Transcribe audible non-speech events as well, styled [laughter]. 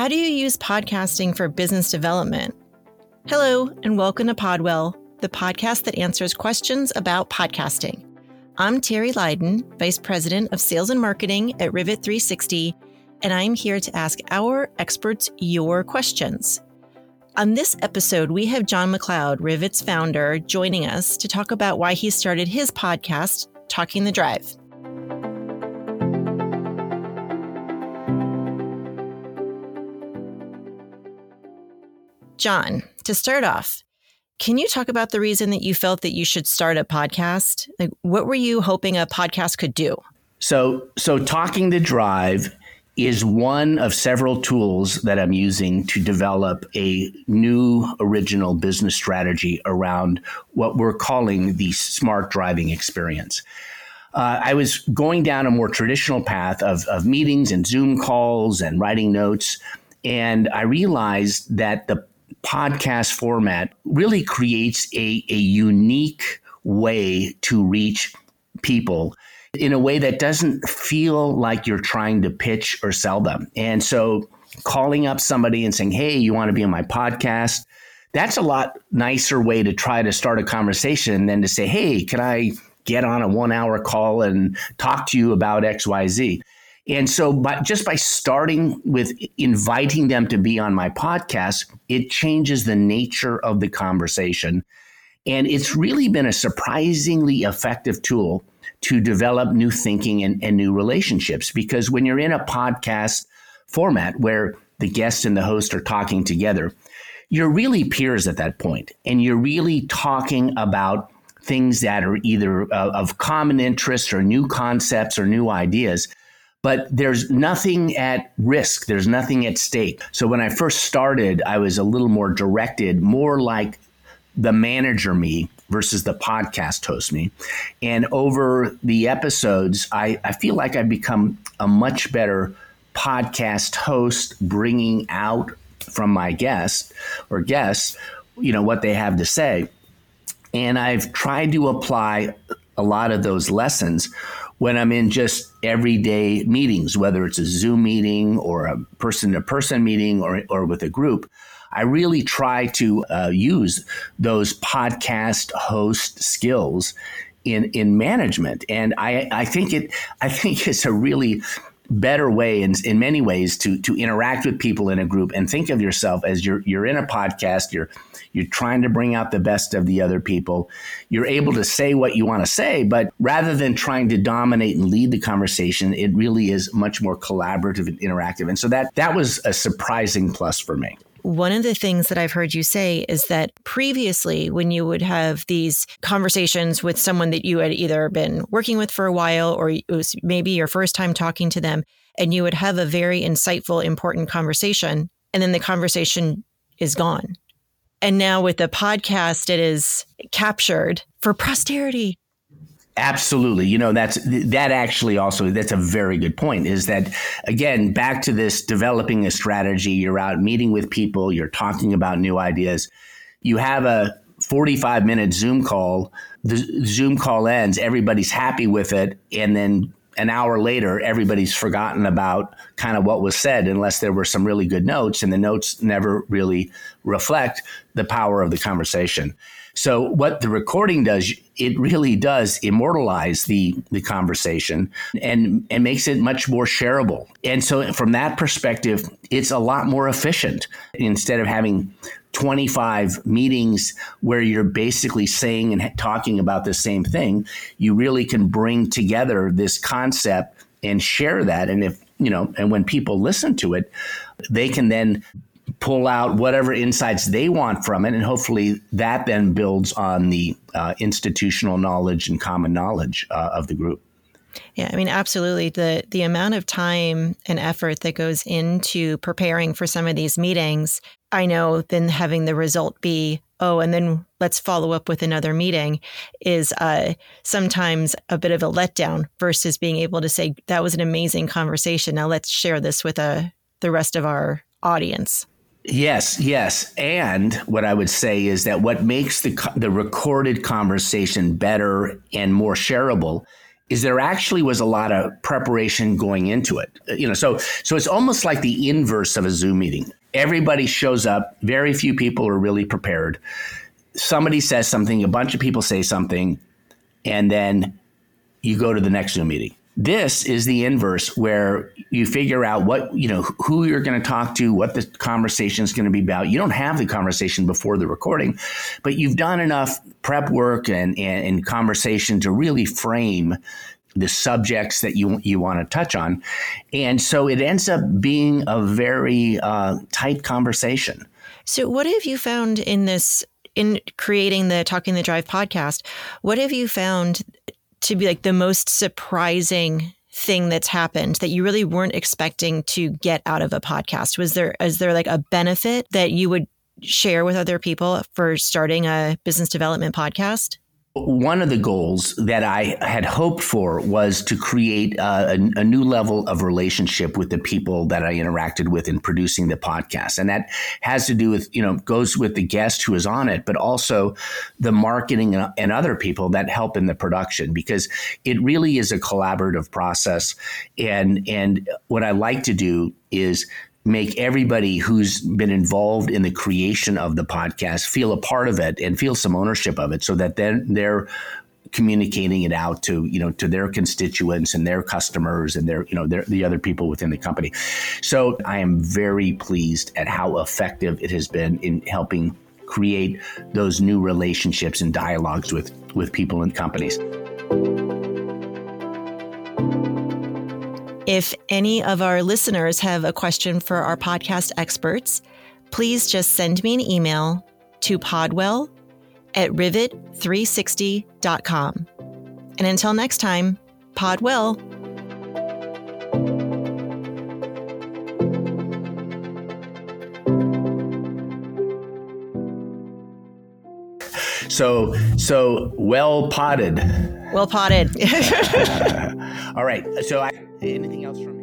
How do you use podcasting for business development? Hello, and welcome to Podwell, the podcast that answers questions about podcasting. I'm Terry Lydon, Vice President of Sales and Marketing at Rivet 360, and I'm here to ask our experts your questions. On this episode, we have John MacLeod, Rivet's founder, joining us to talk about why he started his podcast, Talking the Drive. John, to start off, can you talk about the reason that you felt that you should start a podcast? Like what were you hoping a podcast could do? So so talking the drive is one of several tools that I'm using to develop a new original business strategy around what we're calling the smart driving experience. Uh, I was going down a more traditional path of, of meetings and Zoom calls and writing notes. And I realized that the podcast format really creates a, a unique way to reach people in a way that doesn't feel like you're trying to pitch or sell them. And so calling up somebody and saying, Hey, you want to be on my podcast? That's a lot nicer way to try to start a conversation than to say, Hey, can I get on a one hour call and talk to you about XYZ? And so, by, just by starting with inviting them to be on my podcast, it changes the nature of the conversation. And it's really been a surprisingly effective tool to develop new thinking and, and new relationships. Because when you're in a podcast format where the guest and the host are talking together, you're really peers at that point, and you're really talking about things that are either uh, of common interest or new concepts or new ideas but there's nothing at risk. There's nothing at stake. So when I first started, I was a little more directed, more like the manager me versus the podcast host me. And over the episodes, I, I feel like I've become a much better podcast host, bringing out from my guest or guests, you know, what they have to say. And I've tried to apply a lot of those lessons when I'm in just everyday meetings, whether it's a Zoom meeting or a person to person meeting or, or with a group. I really try to uh, use those podcast host skills in in management, and I I think it I think it's a really better way in, in many ways to to interact with people in a group and think of yourself as you're you're in a podcast you're you're trying to bring out the best of the other people. You're able to say what you want to say but rather than trying to dominate and lead the conversation it really is much more collaborative and interactive. And so that that was a surprising plus for me one of the things that I've heard you say is that previously, when you would have these conversations with someone that you had either been working with for a while or it was maybe your first time talking to them, and you would have a very insightful, important conversation, and then the conversation is gone. And now with the podcast, it is captured for posterity. Absolutely. You know, that's that actually also that's a very good point is that again, back to this developing a strategy, you're out meeting with people, you're talking about new ideas. You have a 45 minute Zoom call, the Zoom call ends, everybody's happy with it, and then an hour later, everybody's forgotten about kind of what was said, unless there were some really good notes, and the notes never really reflect the power of the conversation. So what the recording does, it really does immortalize the the conversation and and makes it much more shareable. And so from that perspective, it's a lot more efficient instead of having 25 meetings where you're basically saying and talking about the same thing, you really can bring together this concept and share that and if, you know, and when people listen to it, they can then pull out whatever insights they want from it. And hopefully that then builds on the uh, institutional knowledge and common knowledge uh, of the group. Yeah, I mean, absolutely. The the amount of time and effort that goes into preparing for some of these meetings, I know then having the result be, oh, and then let's follow up with another meeting is uh, sometimes a bit of a letdown versus being able to say, that was an amazing conversation. Now let's share this with uh, the rest of our audience. Yes, yes. And what I would say is that what makes the the recorded conversation better and more shareable is there actually was a lot of preparation going into it. Uh, you know, so so it's almost like the inverse of a Zoom meeting. Everybody shows up, very few people are really prepared. Somebody says something, a bunch of people say something, and then you go to the next Zoom meeting. This is the inverse where you figure out what, you know, who you're going to talk to, what the conversation is going to be about. You don't have the conversation before the recording, but you've done enough prep work and, and, and conversation to really frame the subjects that you you want to touch on, and so it ends up being a very uh, tight conversation. So, what have you found in this in creating the Talking the Drive podcast? What have you found to be like the most surprising thing that's happened that you really weren't expecting to get out of a podcast? Was there is there like a benefit that you would share with other people for starting a business development podcast? One of the goals that I had hoped for was to create uh, a, a, new level of relationship with the people that I interacted with in producing the podcast. And that has to do with, you know, goes with the guest who is on it, but also the marketing and other people that help in the production because it really is a collaborative process. And, and what I like to do is make everybody who's been involved in the creation of the podcast feel a part of it and feel some ownership of it so that then they're communicating it out to you know to their constituents and their customers and their you know their, the other people within the company. So i am very pleased at how effective it has been in helping create those new relationships and dialogues with with people and companies if any of our listeners have a question for our podcast experts, please just send me an email to podwell at rivet360.com. And until next time, pod well. So, so well potted. Well potted. [laughs] All right. So, I, anything else from